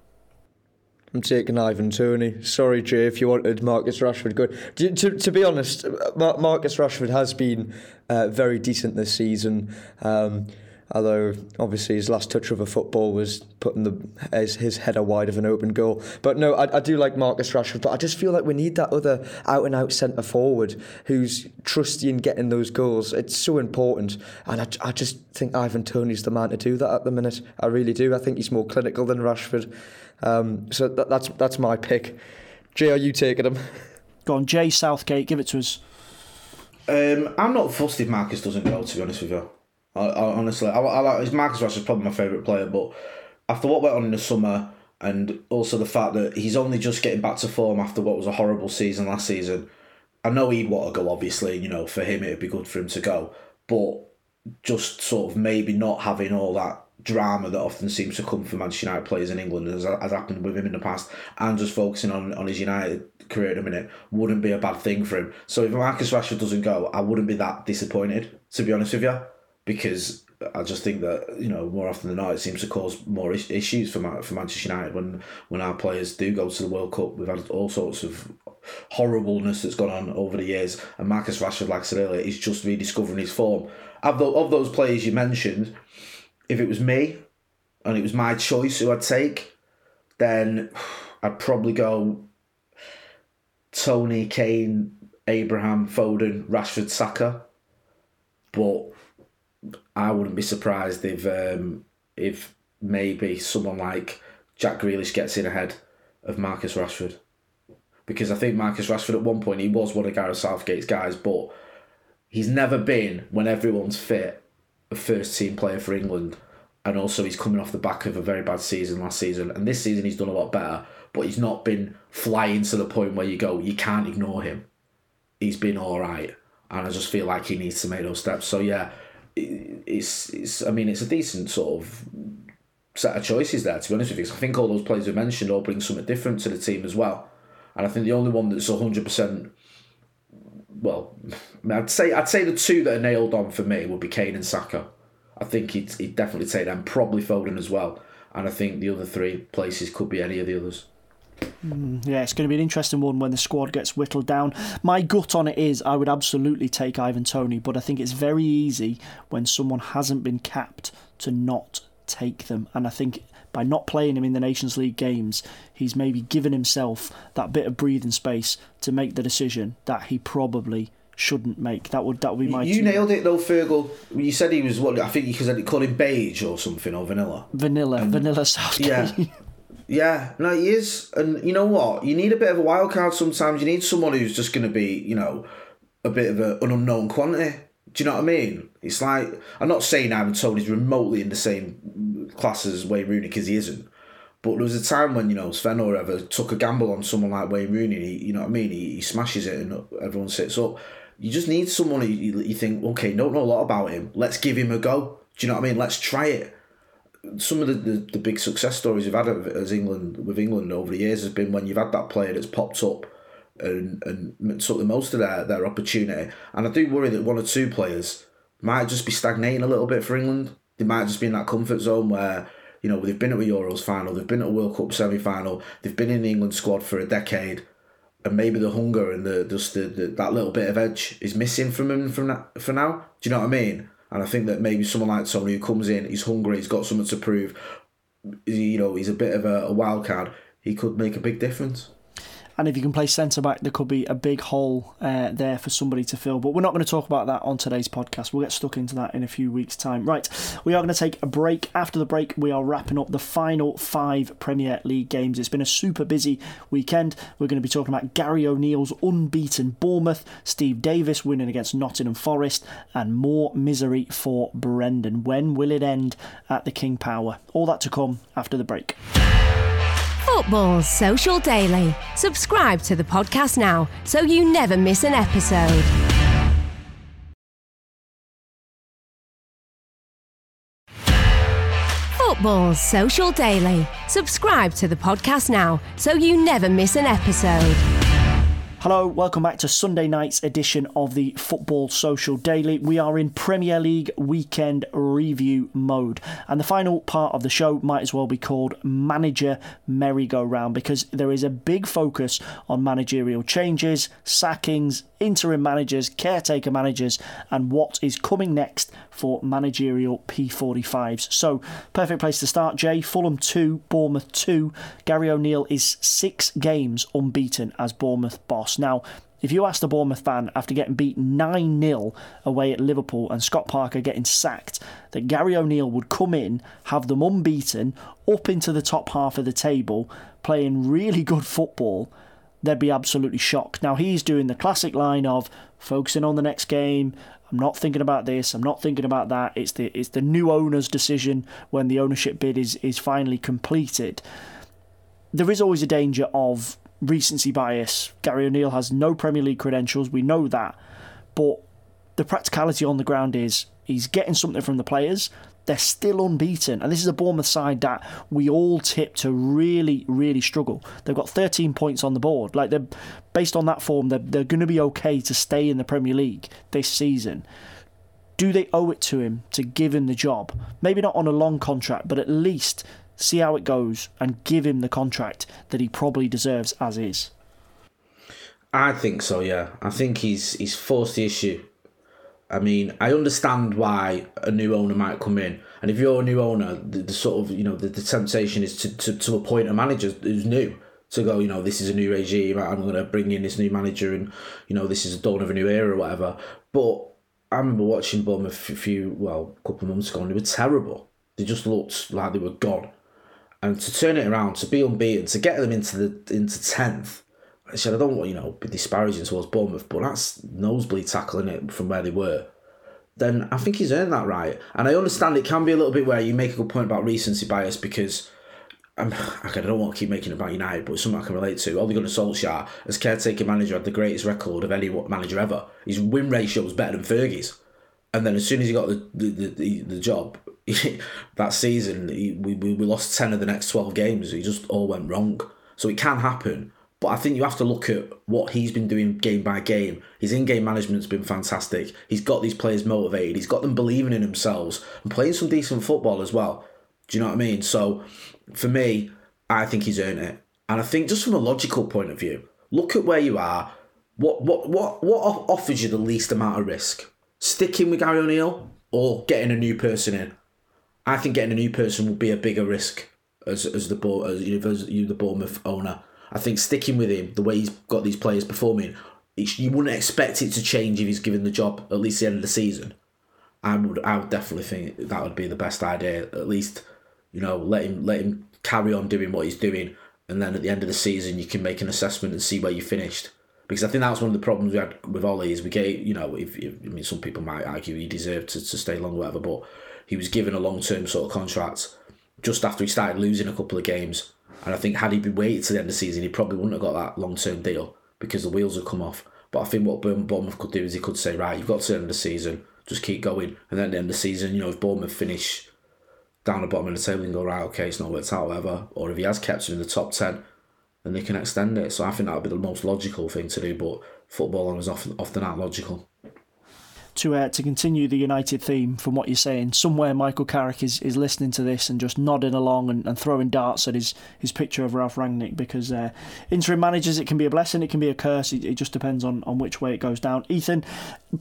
I'm taking Ivan Toney. Sorry, Jay, if you wanted Marcus Rashford good. To, to, to be honest, Mar- Marcus Rashford has been uh, very decent this season. Um, although obviously his last touch of a football was putting the his, his header wide of an open goal. But no, I, I do like Marcus Rashford. But I just feel like we need that other out and out centre forward who's trusty in getting those goals. It's so important, and I, I just think Ivan Toney's the man to do that at the minute. I really do. I think he's more clinical than Rashford. Um, so that, that's that's my pick. Jay, are you taking him? Go on, Jay Southgate, give it to us. Um, I'm not fussed if Marcus doesn't go. To be honest with you, I, I, honestly, I, I like Marcus Rashford's probably my favourite player, but after what went on in the summer and also the fact that he's only just getting back to form after what was a horrible season last season, I know he'd want to go. Obviously, you know, for him it'd be good for him to go, but just sort of maybe not having all that drama that often seems to come from Manchester United players in England, as has happened with him in the past, and just focusing on, on his United career at the minute wouldn't be a bad thing for him. So if Marcus Rashford doesn't go, I wouldn't be that disappointed, to be honest with you, because I just think that you know more often than not it seems to cause more is- issues for for Manchester United when when our players do go to the World Cup. We've had all sorts of horribleness that's gone on over the years, and Marcus Rashford, like I said earlier, is just rediscovering his form. Of, tho- of those players you mentioned, if it was me and it was my choice who I'd take, then I'd probably go Toney, Kane, Abraham, Foden, Rashford, Saka. But I wouldn't be surprised if um, if maybe someone like Jack Grealish gets in ahead of Marcus Rashford. Because I think Marcus Rashford at one point he was one of Gareth Southgate's guys, but he's never been when everyone's fit a first team player for England. And also he's coming off the back of a very bad season last season. And this season he's done a lot better, but he's not been flying to the point where you go, you can't ignore him. He's been alright. And I just feel like he needs to make those steps. So yeah, it's it's I mean it's a decent sort of set of choices there to be honest with you. I think all those players we mentioned all bring something different to the team as well. And I think the only one that's hundred percent well, I'd say I'd say the two that are nailed on for me would be Kane and Saka. I think he'd, he'd definitely take them, probably Foden as well. And I think the other three places could be any of the others. Mm, yeah, it's going to be an interesting one when the squad gets whittled down. My gut on it is I would absolutely take Ivan Toney, but I think it's very easy when someone hasn't been capped to not take them. And I think by not playing him in the Nations League games, he's maybe given himself that bit of breathing space to make the decision that he probably shouldn't make. That would that would be my. You two. nailed it though, Fergal. You said he was what I think you said it called him beige or something or vanilla. vanilla, vanilla Southgate. Yeah. Yeah, no, he is, and you know what? You need a bit of a wild card sometimes. You need someone who's just going to be, you know, a bit of a, an unknown quantity. Do you know what I mean? It's like I'm not saying Ivan Toney's remotely in the same class as Wayne Rooney because he isn't. But there was a time when you know Sven or whatever took a gamble on someone like Wayne Rooney. He, you know what I mean? He, he smashes it and everyone sits up. You just need someone you, you think, okay, don't know a lot about him. Let's give him a go. Do you know what I mean? Let's try it some of the, the, the big success stories we've had as England with England over the years has been when you've had that player that's popped up and and took the most of their, their opportunity. And I do worry that one or two players might just be stagnating a little bit for England. They might just be in that comfort zone where you know they've been at a Euros final, they've been at a World Cup semi final, they've been in the England squad for a decade, and maybe the hunger and the just the, the that little bit of edge is missing from them from that for now. Do you know what I mean? And I think that maybe someone like Toney who comes in, he's hungry, he's got something to prove. You know, he's a bit of a, a wild card. He could make a big difference. And if you can play centre back, there could be a big hole uh, there for somebody to fill. But we're not going to talk about that on today's podcast. We'll get stuck into that in a few weeks' time. Right, we are going to take a break. After the break, we are wrapping up the final five Premier League games. It's been a super busy weekend. We're going to be talking about Gary O'Neill's unbeaten Bournemouth, Steve Davis winning against Nottingham Forest, and more misery for Brendan. When will it end at the King Power? All that to come after the break. Football Social Daily. Subscribe to the podcast now so you never miss an episode. Football Social Daily. Subscribe to the podcast now so you never miss an episode. Hello, welcome back to Sunday night's edition of the Football Social Daily. We are in Premier League weekend review mode, and the final part of the show might as well be called Manager Merry-Go-Round because there is a big focus on managerial changes, sackings, interim managers, caretaker managers, and what is coming next for managerial P45s. So, perfect place to start, Jay. Fulham 2, Bournemouth 2. Gary O'Neill is six games unbeaten as Bournemouth boss. Now, if you ask a Bournemouth fan after getting beat 9 0 away at Liverpool and Scott Parker getting sacked, that Gary O'Neill would come in, have them unbeaten, up into the top half of the table, playing really good football, they'd be absolutely shocked. Now, he's doing the classic line of focusing on the next game. I'm not thinking about this. I'm not thinking about that. It's the it's the new owner's decision when the ownership bid is is finally completed. There is always a danger of recency bias. Gary O'Neill has no Premier League credentials. We know that, but the practicality on the ground is he's getting something from the players. They're still unbeaten, and this is a Bournemouth side that we all tip to really, really struggle. They've got 13 points on the board. Like they're based on that form, they're, they're going to be okay to stay in the Premier League this season. Do they owe it to him to give him the job? Maybe not on a long contract, but at least see how it goes and give him the contract that he probably deserves as is. I think so. Yeah, I think he's he's forced the issue. I mean, I understand why a new owner might come in, and if you're a new owner, the, the sort of you know the, the temptation is to, to to appoint a manager who's new to go. You know, this is a new regime. I'm going to bring in this new manager, and you know, this is a dawn of a new era or whatever. But I remember watching Bournemouth a few, well, a couple of months ago, and they were terrible. They just looked like they were gone. And to turn it around, to be unbeaten, to get them into the into tenth, I said I don't want you know be disparaging towards Bournemouth, but that's nosebleed tackling it from where they were. Then I think he's earned that right, and I understand it can be a little bit where you make a good point about recency bias because. Um, I'm, I don't want to keep making it about United, but it's something I can relate to. Ole Gunnar Solskjaer, as caretaker manager, had the greatest record of any manager ever. His win ratio was better than Fergie's. And then as soon as he got the the, the, the job, that season, he, we, we lost 10 of the next 12 games. He just all went wrong. So it can happen. But I think you have to look at what he's been doing game by game. His in game management's been fantastic. He's got these players motivated. He's got them believing in themselves and playing some decent football as well. Do you know what I mean? So for me, I think he's earned it. And I think just from a logical point of view, look at where you are. What what what what offers you the least amount of risk? Sticking with Gary O'Neill or getting a new person in? I think getting a new person will be a bigger risk as as the as as you the Bournemouth owner. I think sticking with him the way he's got these players performing, you wouldn't expect it to change if he's given the job at least the end of the season. I would I would definitely think that would be the best idea. At least, you know, let him let him carry on doing what he's doing, and then at the end of the season you can make an assessment and see where you finished. Because I think that was one of the problems we had with Ollie is we gave you know if, if I mean some people might argue he deserved to, to stay long whatever, but he was given a long term sort of contract just after he started losing a couple of games. And I think had he been waited to the end of the season, he probably wouldn't have got that long term deal because the wheels would come off. But I think what Bournemouth could do is he could say, right, you've got to the end of the season, just keep going. And then at the end of the season, you know, if Bournemouth finish down the bottom of the table and go, right, okay, it's not worked out, whatever. Or if he has kept him in the top 10, then they can extend it. So I think that would be the most logical thing to do. But football is often, often not logical to uh, to continue the United theme from what you're saying, somewhere Michael Carrick is, is listening to this and just nodding along and, and throwing darts at his, his picture of Ralf Rangnick because uh, interim managers, it can be a blessing, it can be a curse. It, it, just depends on, on which way it goes down. Ethan,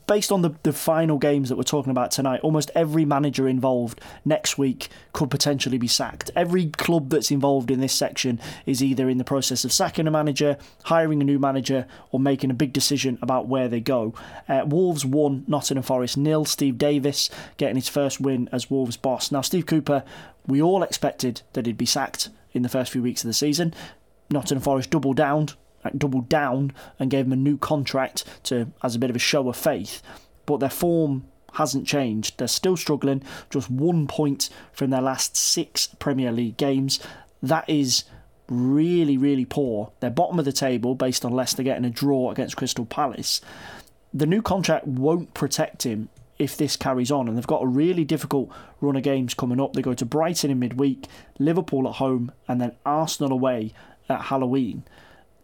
based on the, the final games that we're talking about tonight, almost every manager involved next week could potentially be sacked. Every club that's involved in this section is either in the process of sacking a manager, hiring a new manager, or making a big decision about where they go. Uh, Wolves won, not Nottingham Forest nil. Steve Davis getting his first win as Wolves boss. Now, Steve Cooper, we all expected that he'd be sacked in the first few weeks of the season. Nottingham Forest doubled down, doubled down, and gave him a new contract to as a bit of a show of faith. But their form hasn't changed. They're still struggling, just one point from their last six Premier League games. That is really, really poor. They're bottom of the table based on Leicester getting a draw against Crystal Palace the new contract won't protect him if this carries on. And they've got a really difficult run of games coming up. They go to Brighton in midweek, Liverpool at home, and then Arsenal away at Halloween.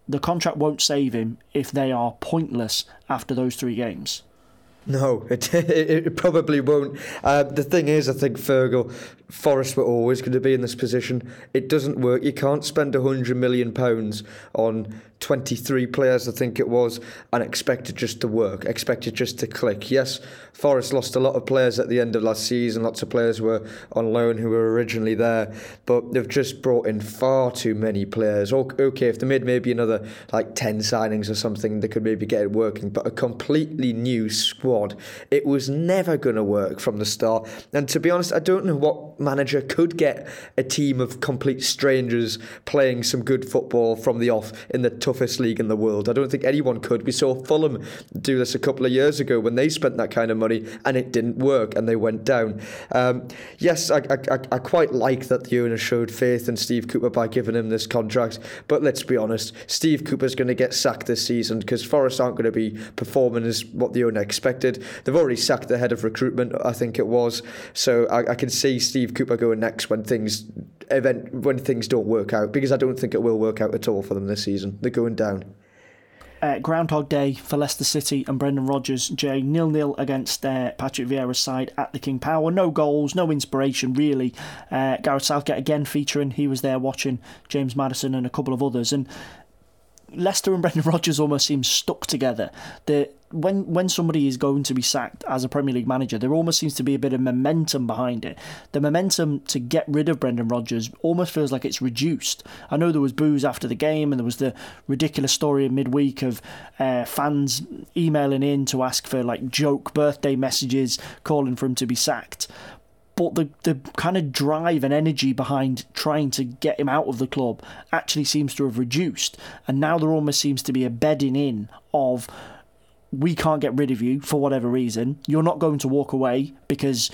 The contract won't save him if they are pointless after those three games. No, it, it, probably won't. Uh, the thing is, I think Fergal, Forest were always going to be in this position. It doesn't work. You can't spend a hundred million pounds on 23 players, I think it was, and expect it just to work, expect it just to click. Yes, Forest lost a lot of players at the end of last season, lots of players were on loan who were originally there, but they've just brought in far too many players. Okay, if they made maybe another like 10 signings or something, they could maybe get it working, but a completely new squad, it was never going to work from the start. And to be honest, I don't know what manager could get a team of complete strangers playing some good football from the off in the toughest league in the world. I don't think anyone could. We saw Fulham do this a couple of years ago when they spent that kind of money and it didn't work and they went down. Um, yes, I, I, I quite like that the owner showed faith in Steve Cooper by giving him this contract, but let's be honest, Steve Cooper's going to get sacked this season because Forest aren't going to be performing as what the owner expected. They've already sacked the head of recruitment, I think it was. So I, I can see Steve Cooper going next when things event when things don't work out because I don't think it will work out at all for them this season. They're going down. Uh, Groundhog Day for Leicester City and Brendan Rodgers. Jay nil nil against uh, Patrick Vieira's side at the King Power. No goals, no inspiration really. Uh, Gareth Southgate again featuring. He was there watching James Maddison and a couple of others. And Leicester and Brendan Rodgers almost seem stuck together. The when when somebody is going to be sacked as a Premier League manager, there almost seems to be a bit of momentum behind it. The momentum to get rid of Brendan Rodgers almost feels like it's reduced. I know there was booze after the game, and there was the ridiculous story in midweek of uh, fans emailing in to ask for like joke birthday messages calling for him to be sacked but the the kind of drive and energy behind trying to get him out of the club actually seems to have reduced, and now there almost seems to be a bedding in of we can't get rid of you for whatever reason. You're not going to walk away because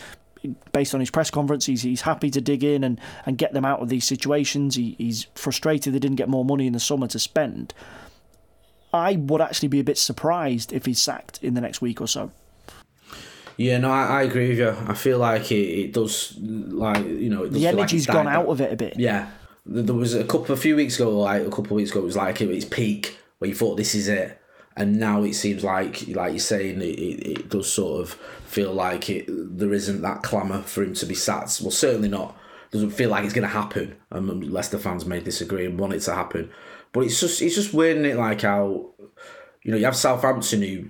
based on his press conference, he's, he's happy to dig in and, and get them out of these situations. He, he's frustrated they didn't get more money in the summer to spend. I would actually be a bit surprised if he's sacked in the next week or so. Yeah, no, I, I agree with you. I feel like it, it does, like you know, the energy's like gone out of it a bit. Yeah, there was a couple, a few weeks ago, like a couple of weeks ago, it was like it its peak where you thought this is it, and now it seems like, like you're saying, it, it, it does sort of feel like it. There isn't that clamour for him to be sat. Well, certainly not. Doesn't feel like it's going to happen. Um, Leicester fans may disagree and want it to happen, but it's just it's just weird, it? Like how you know you have Southampton who,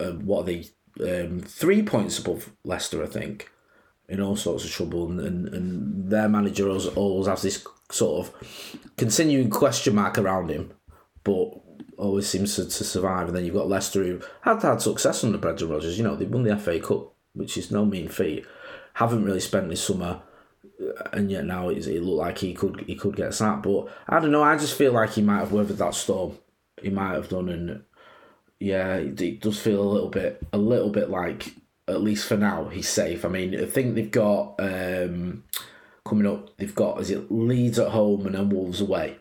uh, what are they um, three points above Leicester, I think, in all sorts of trouble, and, and, and their manager always, always has this sort of continuing question mark around him. But always seems to, to survive. And then you've got Leicester who had had success under Brendan Rodgers. You know, they won the FA Cup, which is no mean feat. Haven't really spent this summer, and yet now it, it looked like he could he could get sacked. But I don't know. I just feel like he might have weathered that storm. He might have done, and yeah, it, does feel a little bit a little bit like at least for now he's safe. I mean, I think they've got um, coming up. They've got is it Leeds at home and then Wolves away.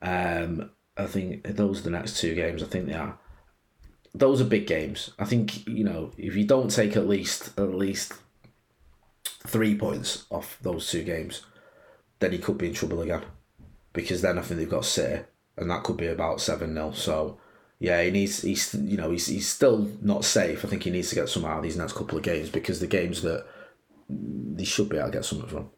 Um, I think those are the next two games. I think they are. Those are big games. I think you know if you don't take at least at least three points off those two games, then he could be in trouble again. Because then I think they've got City, and that could be about seven 0 So yeah, he needs he's you know he's he's still not safe. I think he needs to get some out of these next couple of games because the games that he should be able to get something from.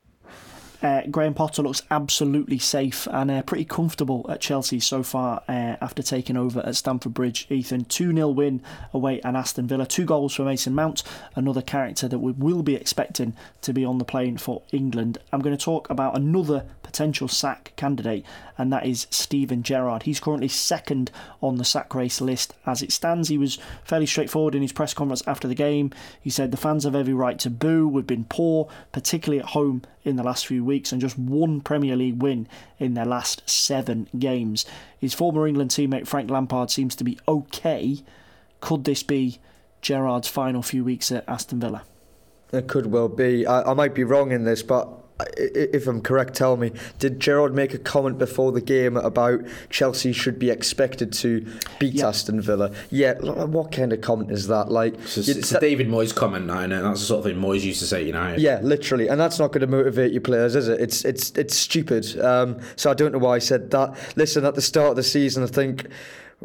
Uh, Graham Potter looks absolutely safe and uh, pretty comfortable at Chelsea so far uh, after taking over at Stamford Bridge. Ethan, 2 0 win away at Aston Villa. Two goals for Mason Mount, another character that we will be expecting to be on the plane for England. I'm going to talk about another potential sack candidate, and that is Steven Gerrard. He's currently second on the sack race list as it stands. He was fairly straightforward in his press conference after the game. He said, The fans have every right to boo. We've been poor, particularly at home in the last few weeks, and just one Premier League win in their last seven games. His former England teammate Frank Lampard seems to be okay. Could this be Gerrard's final few weeks at Aston Villa? It could well be. I, I might be wrong in this, but if I'm correct, tell me, did Gerrard make a comment before the game about Chelsea should be expected to beat yep. Aston Villa? Yeah, what kind of comment is that? Like, it's, a, it's a David Moyes comment, now, and that's the sort of thing Moyes used to say You know. Yeah, literally, and that's not going to motivate your players, is it? It's it's it's stupid. Um, so I don't know why I said that. Listen, at the start of the season, I think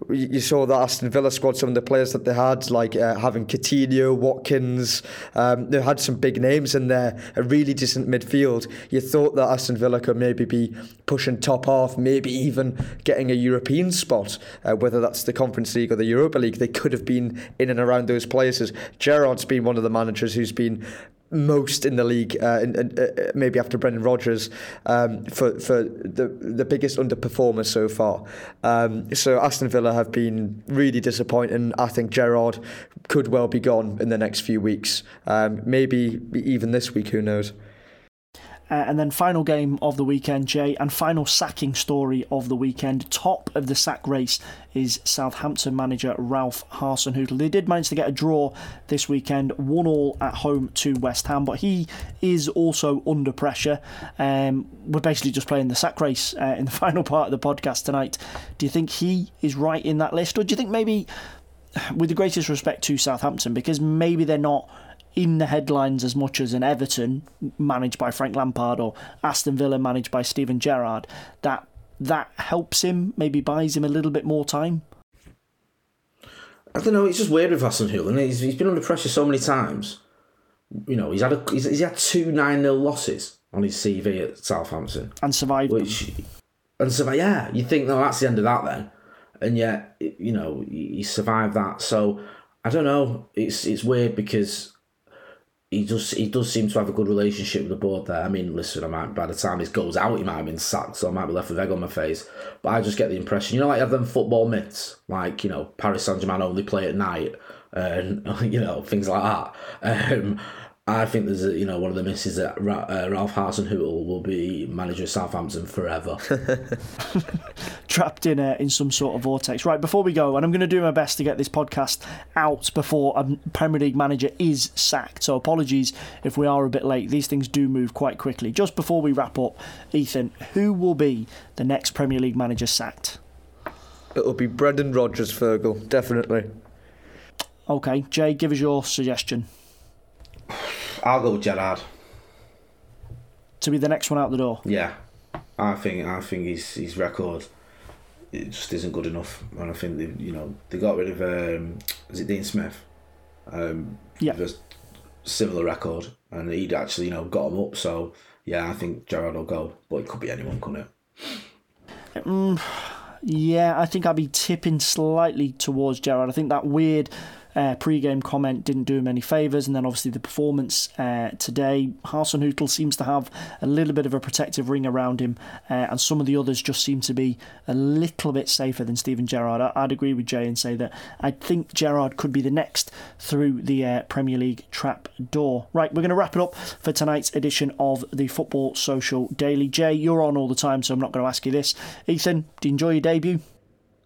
you saw that Aston Villa squad, some of the players that they had, like uh, having Coutinho, Watkins, um, they had some big names in there, a really decent midfield. You thought that Aston Villa could maybe be pushing top half, maybe even getting a European spot, uh, whether that's the Conference League or the Europa League. They could have been in and around those places. Gerrard's been one of the managers who's been most in the league, uh, and, and uh, maybe after Brendan Rodgers, um, for for the the biggest underperformer so far. Um, so Aston Villa have been really disappointing. I think Gerrard could well be gone in the next few weeks, um, maybe even this week. Who knows? Uh, and then final game of the weekend, Jay, and final sacking story of the weekend. Top of the sack race is Southampton manager Ralph Hasenhüttl. They did manage to get a draw this weekend, one all at home to West Ham, but he is also under pressure. Um, we're basically just playing the sack race uh, in the final part of the podcast tonight. Do you think he is right in that list, or do you think maybe, with the greatest respect to Southampton, because maybe they're not in the headlines as much as an Everton managed by Frank Lampard or Aston Villa managed by Steven Gerrard, that that helps him, maybe buys him a little bit more time? I don't know. It's just weird with Hasenhüttl. He's, he's been under pressure so many times. You know, he's had a, he's, he's had two nine 0 losses on his CV at Southampton and survived. Which and survived. Yeah, you think no, that's the end of that then, and yet you know he survived that. So I don't know. It's it's weird because he does he does seem to have a good relationship with the board there. I mean, listen, I might by the time this goes out, he might have been sacked, so I might be left with egg on my face. But I just get the impression, you know, like have them football myths, like you know, Paris Saint Germain only play at night, and you know things like that. Um, I think there's a, you know one of the misses that uh, Ralph Hasenhüttl will be manager of Southampton forever. Trapped in a, in some sort of vortex. Right before we go, and I'm going to do my best to get this podcast out before a Premier League manager is sacked. So apologies if we are a bit late. These things do move quite quickly. Just before we wrap up, Ethan, who will be the next Premier League manager sacked? It'll be Brendan Rodgers, Fergal, definitely. Okay, Jay, give us your suggestion. I'll go with Gerrard. To be the next one out the door. Yeah, I think I think his his record it just isn't good enough, and I think they you know they got rid of um, is it Dean Smith? Um, yeah, a similar record, and he'd actually you know got him up. So yeah, I think Gerrard will go, but it could be anyone, couldn't it? Um, yeah, I think I'd be tipping slightly towards Gerrard. I think that weird uh, pre-game comment didn't do him any favours, and then obviously the performance uh, today. Hasenhüttl seems to have a little bit of a protective ring around him, uh, and some of the others just seem to be a little bit safer than Steven Gerrard. I- would agree with Jay and say that I think Gerrard could be the next through the uh, Premier League trap door. Right, we're going to wrap it up for tonight's edition of the Football Social Daily. Jay, you're on all the time, so I'm not going to ask you this. Ethan, do you enjoy your debut?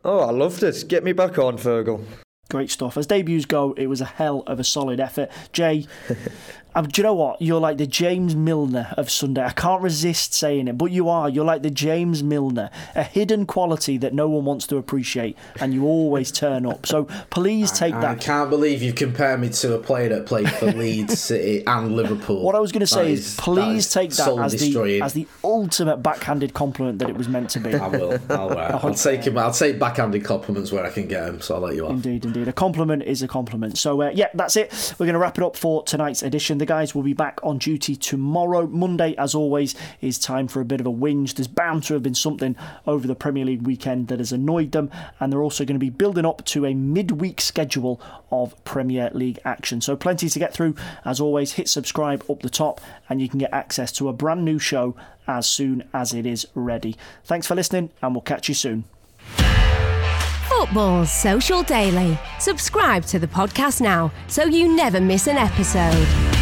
Oh, I loved it. Get me back on, Fergal. Great stuff. As debuts go, it was a hell of a solid effort. Jay, um, do you know what? You're like the James Milner of Sunday. I can't resist saying it, but you are. You're like the James Milner, a hidden quality that no one wants to appreciate, and you always turn up. So please take I, that. I can't believe you compare me to a player that played for Leeds City and Liverpool. What I was going to say is, please that take that as the as the ultimate backhanded compliment that it was meant to be. I will. I'll, uh, I'll take him. I'll take backhanded compliments where I can get them. So I'll let you off. Indeed, indeed. A compliment is a compliment. So, uh, yeah, that's it. We're going to wrap it up for tonight's edition. The guys will be back on duty tomorrow. Monday, as always, is time for a bit of a whinge. There's bound to have been something over the Premier League weekend that has annoyed them, and they're also going to be building up to a midweek schedule of Premier League action. So, plenty to get through. As always, hit subscribe up the top, and you can get access to a brand new show as soon as it is ready. Thanks for listening, and we'll catch you soon. Football's Social Daily. Subscribe to the podcast now so you never miss an episode.